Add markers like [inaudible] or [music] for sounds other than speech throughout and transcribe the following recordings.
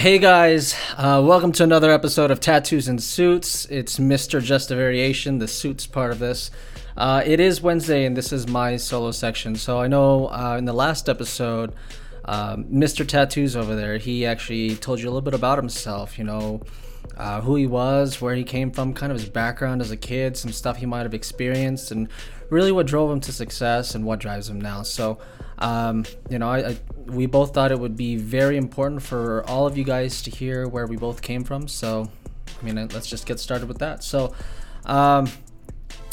Hey guys, uh, welcome to another episode of Tattoos and Suits. It's Mr. Just a Variation, the suits part of this. Uh, it is Wednesday, and this is my solo section. So I know uh, in the last episode, um, Mr. Tattoos over there, he actually told you a little bit about himself. You know, uh, who he was, where he came from, kind of his background as a kid, some stuff he might have experienced, and really what drove him to success and what drives him now. So, um, you know, I, I, we both thought it would be very important for all of you guys to hear where we both came from. So, I mean, let's just get started with that. So, um,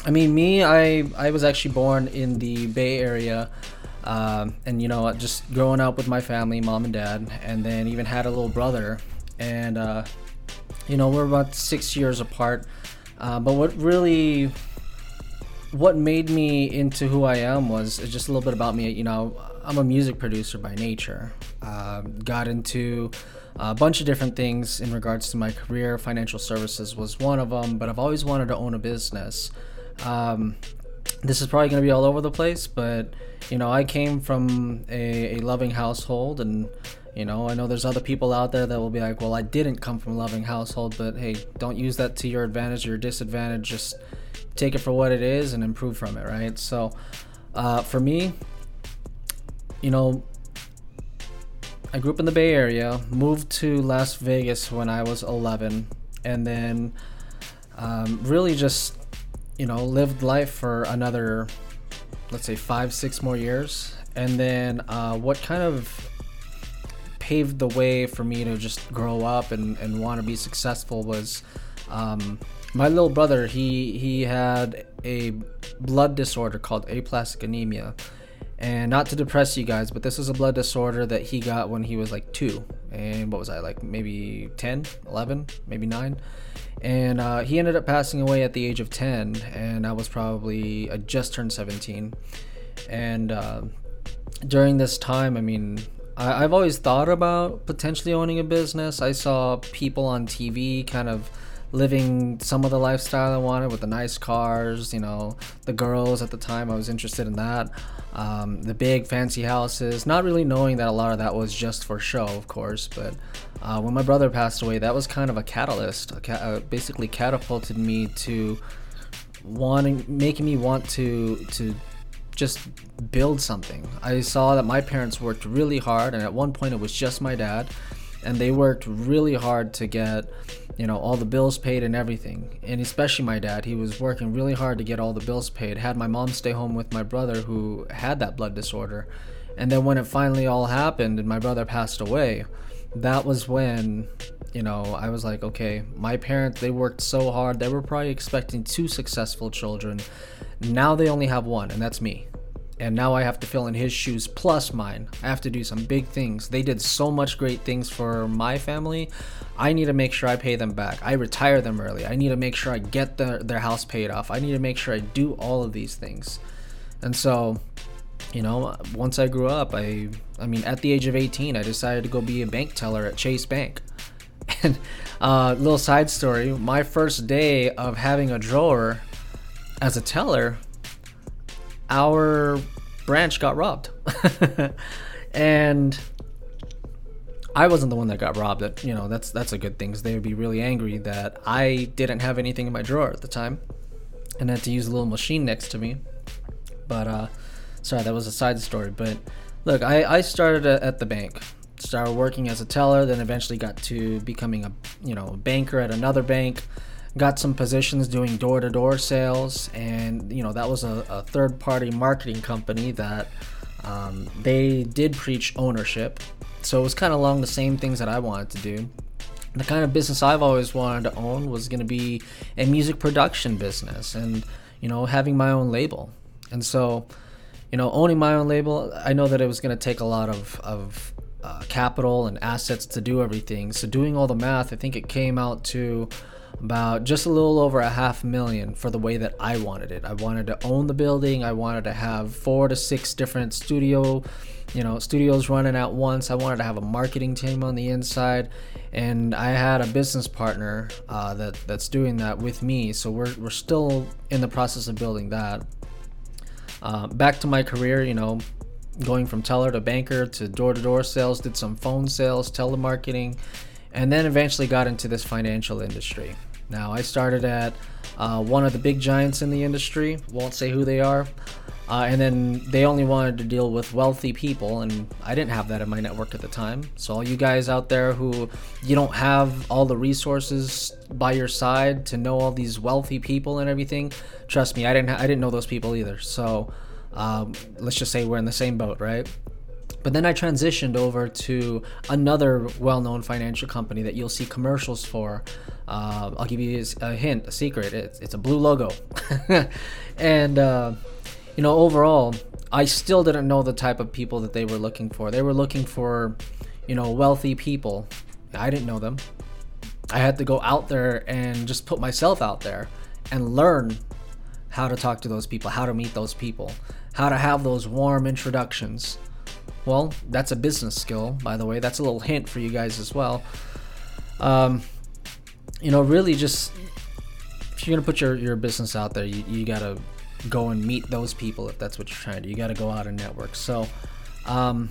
I mean, me, I I was actually born in the Bay Area. Um, and you know, just growing up with my family, mom and dad, and then even had a little brother, and uh, you know, we're about six years apart. Uh, but what really, what made me into who I am was just a little bit about me. You know, I'm a music producer by nature. Uh, got into a bunch of different things in regards to my career. Financial services was one of them, but I've always wanted to own a business. Um, this is probably going to be all over the place, but you know, I came from a, a loving household, and you know, I know there's other people out there that will be like, well, I didn't come from a loving household, but hey, don't use that to your advantage or your disadvantage. Just take it for what it is and improve from it, right? So, uh, for me, you know, I grew up in the Bay Area, moved to Las Vegas when I was 11, and then um, really just you know, lived life for another, let's say, five, six more years. And then uh, what kind of paved the way for me to just grow up and, and want to be successful was um, my little brother. He, he had a blood disorder called aplastic anemia. And not to depress you guys, but this is a blood disorder that he got when he was like two. And what was I, like maybe 10, 11, maybe 9? and uh, he ended up passing away at the age of 10 and i was probably I just turned 17 and uh, during this time i mean I, i've always thought about potentially owning a business i saw people on tv kind of living some of the lifestyle I wanted with the nice cars, you know, the girls at the time I was interested in that, um, the big fancy houses, not really knowing that a lot of that was just for show, of course. But uh, when my brother passed away, that was kind of a catalyst, a ca- uh, basically catapulted me to wanting, making me want to to just build something. I saw that my parents worked really hard, and at one point it was just my dad, and they worked really hard to get you know all the bills paid and everything. And especially my dad he was working really hard to get all the bills paid. Had my mom stay home with my brother who had that blood disorder. And then when it finally all happened and my brother passed away that was when you know i was like okay my parents they worked so hard. They were probably expecting two successful children now they only have one and that's me and now I have to fill in his shoes plus mine. I have to do some big things. They did so much great things for my family. I need to make sure I pay them back. I retire them early. I need to make sure I get their, their house paid off. I need to make sure I do all of these things. And so, you know, once I grew up, I I mean, at the age of 18, I decided to go be a bank teller at Chase Bank. [laughs] And uh, little side story, my first day of having a drawer as a teller our branch got robbed. [laughs] and I wasn't the one that got robbed. You know, that's that's a good thing. Cause they would be really angry that I didn't have anything in my drawer at the time, and had to use a little machine next to me. But uh, sorry, that was a side story. But look, I I started at the bank, started working as a teller, then eventually got to becoming a you know a banker at another bank got some positions doing door-to-door sales and you know that was a, a third-party marketing company that um, they did preach ownership. So it was kind of along the same things that i wanted to do. The kind of business i've always wanted to own was going to be a music production business and you know having my own label. And so you know owning my own label i know that it was going to take a lot of, of uh, capital and assets to do everything. So doing all the math i think it came out to about just a little over a half million for the way that I wanted it. I wanted to own the building. I wanted to have four to six different studio, you know, studios running at once. I wanted to have a marketing team on the inside, and I had a business partner uh, that that's doing that with me. So we're we're still in the process of building that. Uh, back to my career, you know, going from teller to banker to door to door sales, did some phone sales, telemarketing and then eventually got into this financial industry. Now, I started at uh, one of the big giants in the industry, won't say who they are, uh, and then they only wanted to deal with wealthy people, and I didn't have that in my network at the time. So, all you guys out there who you don't have all the resources by your side to know all these wealthy people and everything, trust me, I didn't. Ha- I didn't know those people either. So, um, let's just say we're in the same boat, right? But then I transitioned over to another well known financial company that you'll see commercials for. Uh, I'll give you a hint, a secret. It's, it's a blue logo. [laughs] and, uh, you know, overall, I still didn't know the type of people that they were looking for. They were looking for, you know, wealthy people. I didn't know them. I had to go out there and just put myself out there and learn how to talk to those people, how to meet those people, how to have those warm introductions well, that's a business skill, by the way. That's a little hint for you guys as well. Um, you know, really just if you're gonna put your, your business out there, you, you gotta go and meet those people if that's what you're trying to do. You gotta go out and network. So, um,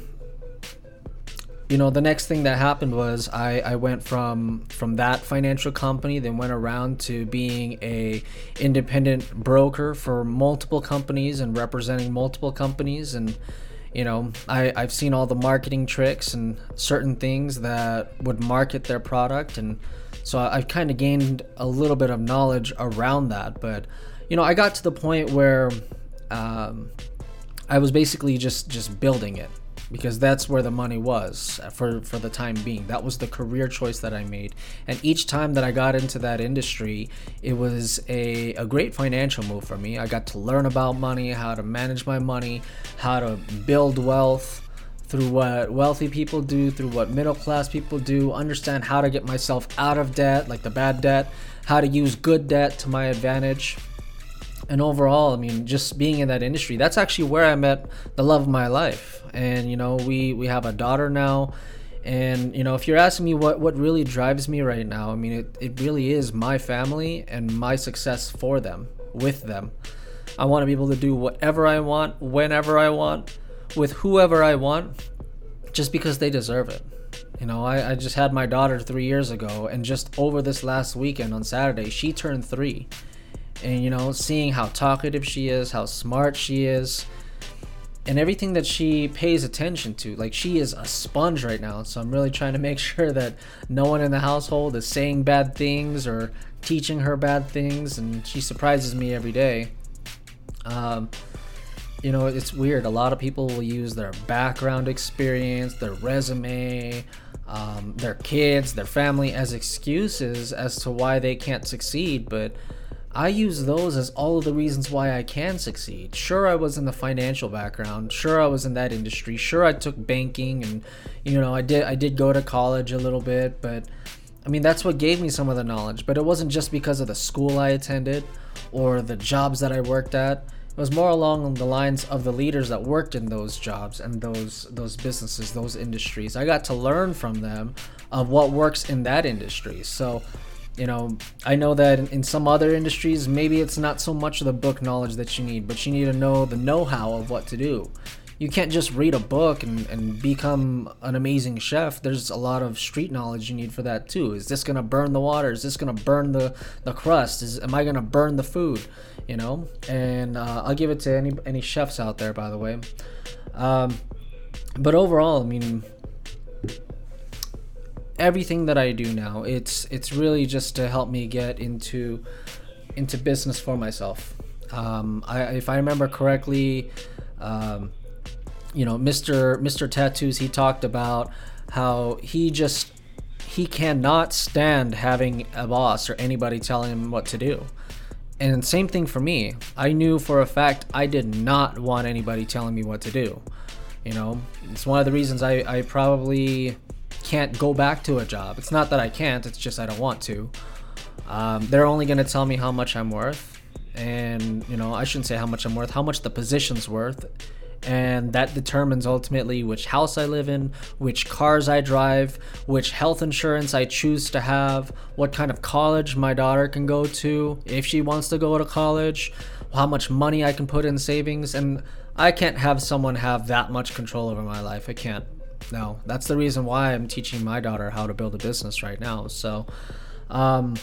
you know, the next thing that happened was I, I went from from that financial company, then went around to being a independent broker for multiple companies and representing multiple companies and you know I, i've seen all the marketing tricks and certain things that would market their product and so I, have kind of gained a little bit of knowledge around that but you know i got to the point where um, i was basically just just building it because that's where the money was for for the time being. That was the career choice that I made. And each time that I got into that industry, it was a, a great financial move for me. I got to learn about money, how to manage my money, how to build wealth through what wealthy people do, through what middle class people do, understand how to get myself out of debt, like the bad debt, how to use good debt to my advantage. And overall i mean just being in that industry that's actually where i met the love of my life. And you know we we have a daughter now. And you know if you're asking me what what really drives me right now i mean it, it really is my family and my success for them with them. I want to be able to do whatever i want whenever i want with whoever i want just because they deserve it. You know I, I just had my daughter three years ago and just over this last weekend on saturday she turned three. And you know seeing how talkative she is how smart she is and everything that she pays attention to. Like she is a sponge right now so i'm really trying to make [laughs] sure that no one in the household is saying bad things or teaching her bad things and she surprises me every day. Um, you know it's weird a lot of people will use their background experience their resume um, their kids their family as excuses as to why they can't succeed but I use those as all of the reasons why I can succeed. Sure, I was in the financial background. Sure, I was in that industry. Sure, I took banking, and you know, I did I did go to college a little bit, but I mean, that's what gave me some of the knowledge. But it wasn't just because of the school I attended or the jobs that I worked at. It was more along the lines of the leaders that worked in those jobs and those those businesses, those industries. I got to learn from them of what works in that industry. So you know, I know that in, some other industries, maybe it's not so much of the book knowledge that you need, but you need to know the know how of what to do. You can't just read a book and, and become an amazing chef. There's a lot of street knowledge you need for that too. Is this gonna burn the water? Is this gonna burn the, the crust? Is am I gonna burn the food? You know, and uh, I'll give it to any any chefs out there, by the way. Um, but overall, I mean, everything that I do now, it's it's really just to help me get into into business for myself. Um, I, if I remember correctly, um, you know, Mr. Mr. Tattoos, he talked about how he just he cannot stand having a boss or anybody telling him what to do. And same thing for me. I knew for a fact I did not want anybody telling me what to do. You know, it's one of the reasons I, I probably can't go back to a job. It's not that I can't, it's just I don't want to. Um, they're only going to tell me how much I'm worth. And, you know, I shouldn't say how much I'm worth, how much the position's worth. And that determines ultimately which house I live in, which cars I drive, which health insurance I choose to have, what kind of college my daughter can go to, if she wants to go to college, how much money I can put in savings. And I can't have someone have that much control over my life. I can't. no, that's the reason why I'm teaching my daughter how to build a business right now. So, um,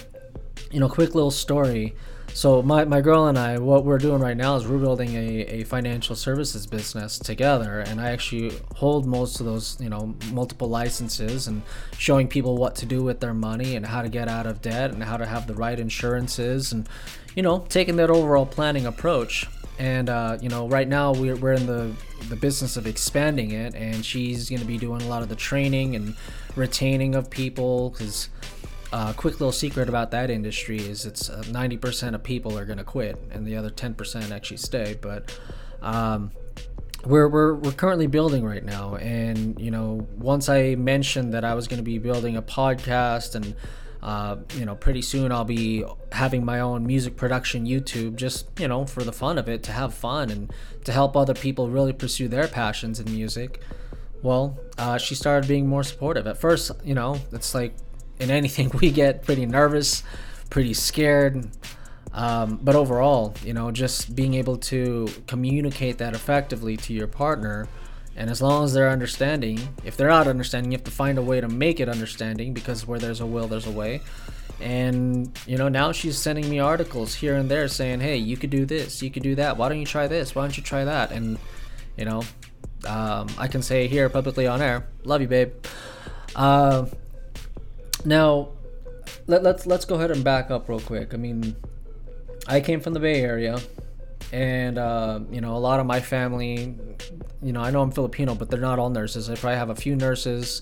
you know, quick little story. So my, my girl and I, what we're doing right now is we're building a, a financial services business together, and I actually hold most of those, you know, multiple licenses and showing people what to do with their money and how to get out of debt and how to have the right insurances and, you know, taking that overall planning approach. And uh, you know, right now we're, we're in the the business of expanding it, and she's going to be doing a lot of the training and retaining of people because uh, quick little secret about that industry is it's uh, 90% of people are going to quit and the other 10% actually stay. But um, we're, we're, we're currently building right now. And, you know, once I mentioned that I was going to be building a podcast and, uh, you know, pretty soon I'll be having my own music production YouTube just, you know, for the fun of it, to have fun and to help other people really pursue their passions in music. Well, uh, she started being more supportive. At first, you know, it's like in anything, [laughs] we get pretty nervous, pretty scared. Um, but overall, you know, just being able to communicate that effectively to your partner, and as long as they're understanding, if they're not understanding, you have to find a way to make it understanding because where there's a will, there's a way. And you know, now she's sending me articles here and there saying, "Hey, you could do this, you could do that. Why don't you try this? Why don't you try that?" And you know, um, I can say here publicly on air, "Love you, babe." Uh, now, let, let's let's go ahead and back up real quick. I mean, I came from the Bay Area, and uh, you know, a lot of my family, you know, I know I'm Filipino, but they're not all nurses. I probably have a few nurses,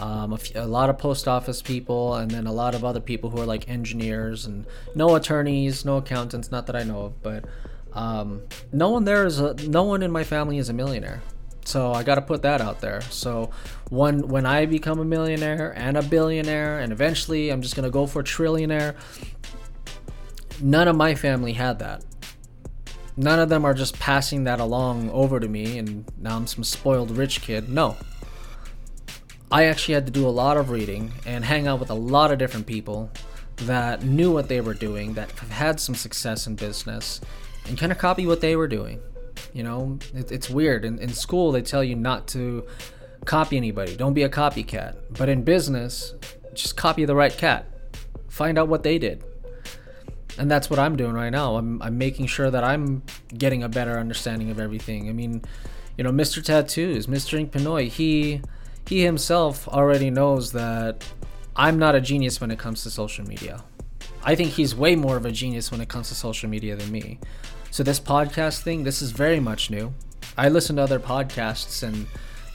um, a, lot of post office people, and then a lot of other people who are like engineers and no attorneys, no accountants. Not that I know of, but um, no one there is a, no one in my family is a millionaire. So I got to put that out there. So when when I become a millionaire and a billionaire and eventually I'm just going to go for a trillionaire, none of my family had that. None of them are just passing that along over to me and now I'm some spoiled rich kid. No. I actually had to do a lot of reading and hang out with a lot of different people that knew what they were doing, that have had some success in business, and kind of copy what they were doing. You know, it, it's weird. In, in school, they tell you not to copy anybody, don't be a copycat. But in business, just copy the right cat, find out what they did. And that's what I'm doing right now. I'm, I'm making sure that I'm getting a better understanding of everything. I mean, you know, Mr. Tattoos, Mr. Ink Pinoy, he he himself already knows that I'm not a genius when it comes to social media. I think he's way more of a genius when it comes to social media than me. So this podcast thing, this is very much new. I listen to other podcasts and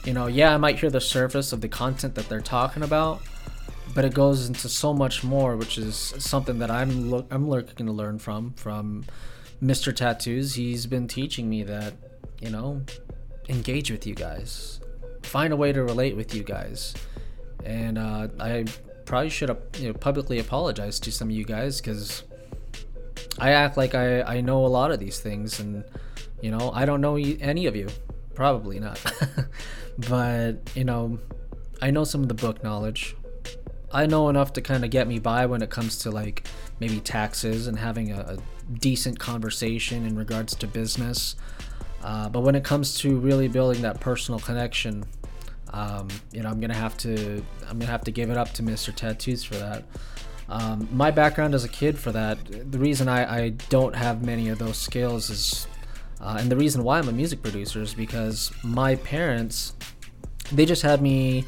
you know, yeah, I might hear the surface of the content that they're talking about, but it goes into so much more, which is something that I'm lo- I'm looking to learn from from Mr. Tattoos. He's been teaching me that, you know, engage with you guys. Find a way to relate with you guys. And uh, I probably should have you know, publicly apologized to some of you guys because I act like I, I know a lot of these things, and you know, I don't know any of you. Probably not. [laughs] but, you know, I know some of the book knowledge. I know enough to kind of get me by when it comes to like maybe taxes and having a, a decent conversation in regards to business. Uh, but when it comes to really building that personal connection, um, you know, I'm gonna have to I'm gonna have to give it up to Mr. Tattoos for that. Um, my background as a kid for that, the reason I, I don't have many of those skills is, uh, and the reason why I'm a music producer is because my parents, they just had me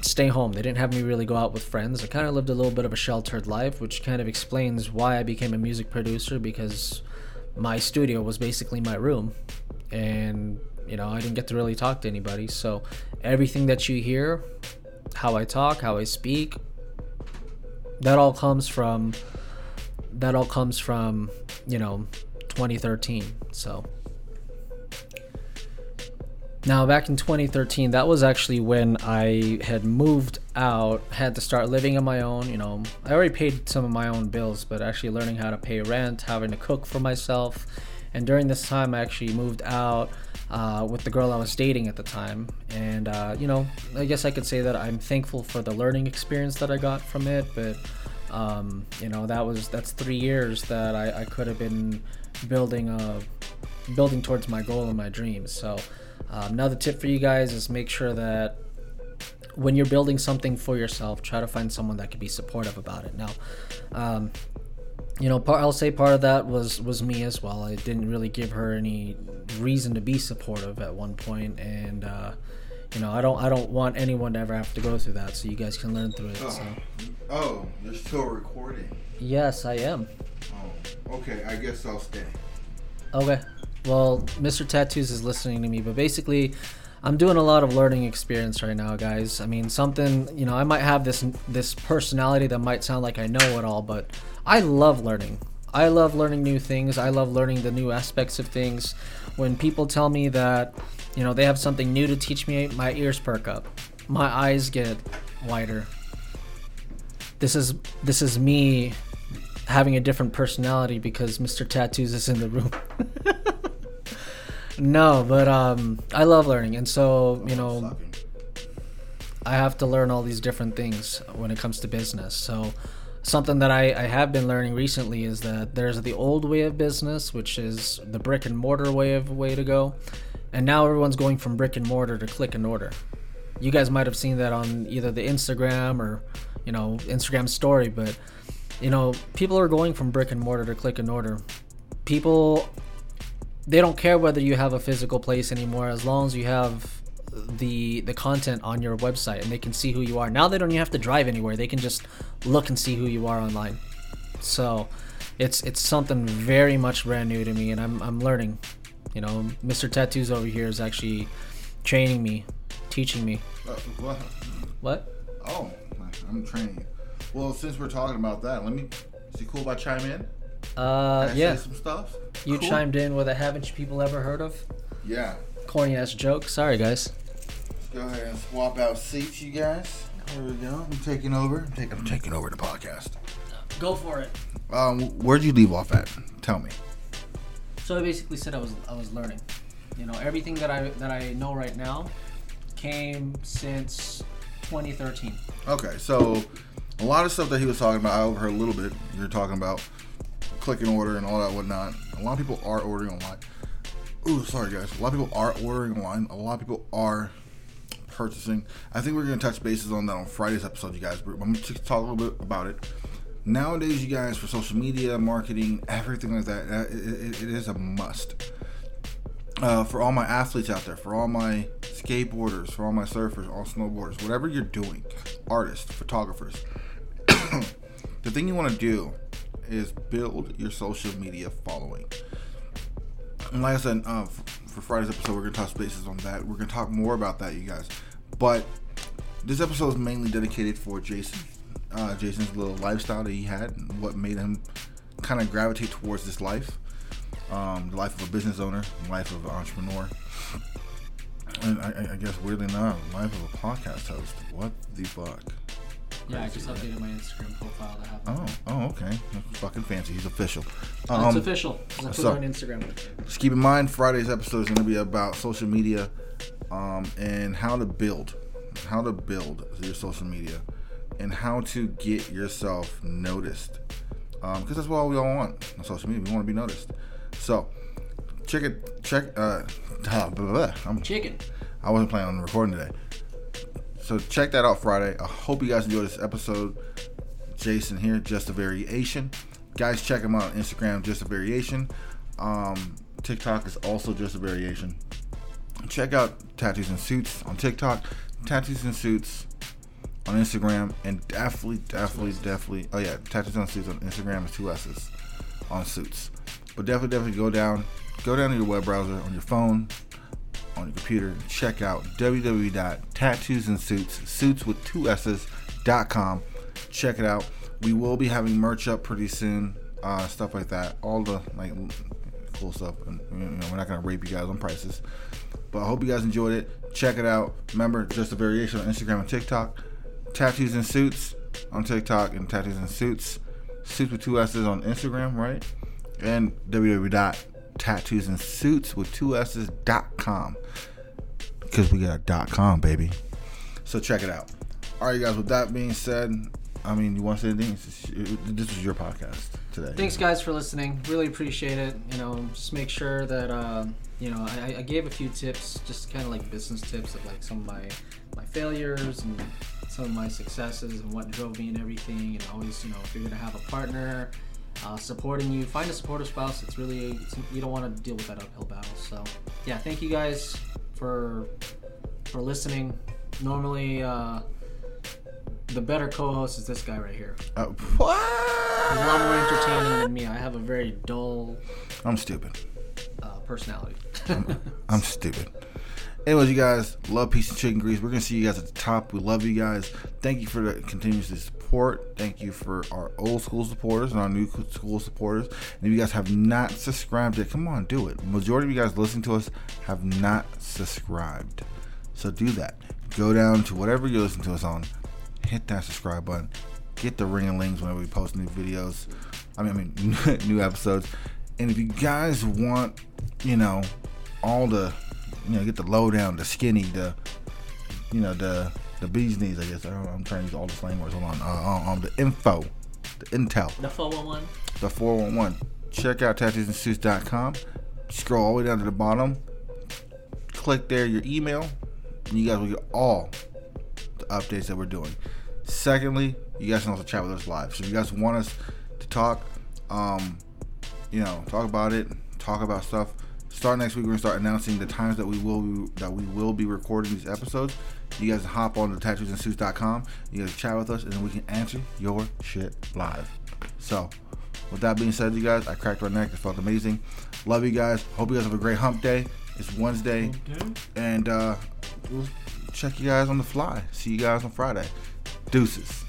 stay home. They didn't have me really go out with friends. I kind of lived a little bit of a sheltered life, which kind of explains why I became a music producer because my studio was basically my room. And, you know, I didn't get to really talk to anybody. So everything that you hear, how I talk, how I speak, that all comes from that all comes from you know 2013 so. Now back in 2013 that was actually when i had moved out had to start living on my own you know. I already paid some of my own bills but actually learning how to pay rent having to cook for myself and during this time i actually moved out uh, with the girl I was dating at the time. And, uh, you know, I guess I could say that I'm thankful for the learning experience that I got from it. But, um, you know, that was, that's three years that I, I could have been building, a, building towards my goal and my dreams. So, um, another tip for you guys is make sure that when you're building something for yourself, try to find someone that can be supportive about it. Now, um, you know, part, I'll say part of that was was me as well. I didn't really give her any reason to be supportive at one point, and uh, you know, I don't I don't want anyone to ever have to go through that. So you guys can learn through it. Oh, So. oh you're still recording. Yes, I am. Oh, okay. I guess I'll stay. Okay. Well, Mr. Tattoos is listening to me, but basically, I'm doing a lot of learning experience right now, guys. I mean, something you know, I might have this this personality that might sound like I know it all, but I love learning. I love learning new things. I love learning the new aspects of things. When people tell me that, you know, they have something new to teach me, my ears perk up. My eyes get wider. This is this is me having a different personality because Mr. Tattoos is in the room. [laughs] no, but um, I love learning, and so you know, I have to learn all these different things when it comes to business. So, something that I, I have been learning recently is that there's the old way of business, which is the brick and mortar way of way to go, and now everyone's going from brick and mortar to click and order. You guys might have seen that on either the Instagram or, you know, Instagram story, but you know, people are going from brick and mortar to click and order. People they don't care whether you have a physical place anymore as long as you have the the content on your website and they can see who you are. Now they don't even have to drive anywhere. They can just look and see who you are online. So it's it's something very much brand new to me and I'm I'm learning. You know, Mr. Tattoos over here is actually training me, teaching me. Uh, what? What? Oh, I'm training you. Well, since we're talking about that, let me. Is it cool if I chime in? Uh I yeah. Some stuff. You Cool? chimed in with a haven't you people ever heard of? Yeah. Corny ass joke. Sorry guys. Let's go ahead and swap out seats, you guys. There we go. I'm taking over. I'm taking, I'm taking over the podcast. Go for it. Um, where'd you leave off at? Tell me. So I basically said I was I was learning. You know, everything that I that I know right now came since 2013. Okay, so a lot of stuff that he was talking about, I overheard a little bit. You're talking about click and order and all that whatnot. A lot of people are ordering online. Ooh, sorry guys. A lot of people are ordering online. A lot of people are purchasing. I think we're gonna touch bases on that on Friday's episode, you guys. But I'm gonna talk a little bit about it. Nowadays, you guys, for social media, marketing, everything like that, it, it, it is a must. Uh, for all my athletes out there, for all my skateboarders, for all my surfers, all snowboarders, whatever you're doing, artists, photographers, [coughs] the thing you want to do is build your social media following. And like I said, uh, for Friday's episode, we're gonna touch bases on that. We're gonna talk more about that, you guys. But this episode is mainly dedicated for Jason. Uh, Jason's little lifestyle that he had, and what made him kind of gravitate towards this life, um, the life of a business owner, the life of an entrepreneur, and I, I- I guess weirdly enough, life of a podcast host. What the fuck? Yeah, I just updated my Instagram profile to have. Oh, oh, okay. That's fucking fancy. He's official. it's Um, official. I put so- it on Instagram. Just keep in mind, Friday's episode is going to be about social media um, and how to build, how to build your social media, and how to get yourself noticed. Because that's what we all want on social media. We want to be noticed. So check it. Check. Uh, blah, [laughs] blah, blah. I'm, Chicken. I wasn't planning on recording today. So check that out Friday. I hope you guys enjoyed this episode. Jason here, just a variation. Guys, check him out on Instagram, just a variation. Um, TikTok is also just a variation. Check out Tattoos and Suits on TikTok, Tattoos and Suits on Instagram, and definitely, definitely, definitely. Oh yeah, Tattoos and Suits on Instagram is two S's on Suits. But definitely, definitely go down, go down to your web browser on your phone, on your computer. Check out www.tattoosandsuits suits with two s's dot com. Check it out. We will be having merch up pretty soon uh, stuff like that. All the like cool stuff. And you know, we're not gonna rape you guys on prices. But i hope you guys enjoyed it. Check it out. Remember just a variation on instagram and tiktok. Tattoos and suits on tiktok and tattoos and suits suits with two s's on instagram right? And www.tattoosandsuits with two s's dot com because we got a dot com baby so check it out all right you guys with that being said i mean you want to say anything this was your podcast today Thanks, guys, for listening. Really appreciate it. You know, just make sure that uh, you know, I, I gave a few tips, just kind of like business tips of like some of my my failures and some of my successes and what drove me and everything. And always, you know, if you're gonna have a partner uh, supporting you, find a supportive spouse. It's really it's, you don't want to deal with that uphill battle. So yeah, thank you guys for for listening. Normally, uh, the better co-host is this guy right here. Uh, what? He's a lot more entertaining than me. I have a very dull I'm stupid. uh, personality. I'm [laughs] stupid. Anyways, you guys, love, peace, and chicken grease. We're gonna see you guys at the top. We love you guys. Thank you for the continuous support. Thank you for our old school supporters and our new school supporters. And if you guys have not subscribed yet, come on, do it. Majority of you guys listening to us have not subscribed, so do that. Go down to whatever you're listening to us on, hit that subscribe button, get the ring and lings whenever we post new videos. I mean, I mean, [laughs] new episodes. And if you guys want, you know, all the you know, get the lowdown, the skinny, the you know, the the bee's knees. I guess I don't, I'm trying to use all the slang words. Hold on, uh, on, on the info, the intel, the 411. the 411. Check out tattoosandsuits.com. Scroll all the way down to the bottom. Click there your email, and you guys will get all the updates that we're doing. Secondly, you guys can also chat with us live. So if you guys want us to talk, um, you know, talk about it, talk about stuff. Start next week. We're gonna start announcing the times that we will be, that we will be recording these episodes. You guys hop on to tattoosandsuits.com. You guys chat with us, and then we can answer your shit live. So, with that being said, you guys, I cracked my neck. It felt amazing. Love you guys. Hope you guys have a great hump day. It's Wednesday, and uh, we'll check you guys on the fly. See you guys on Friday. Deuces.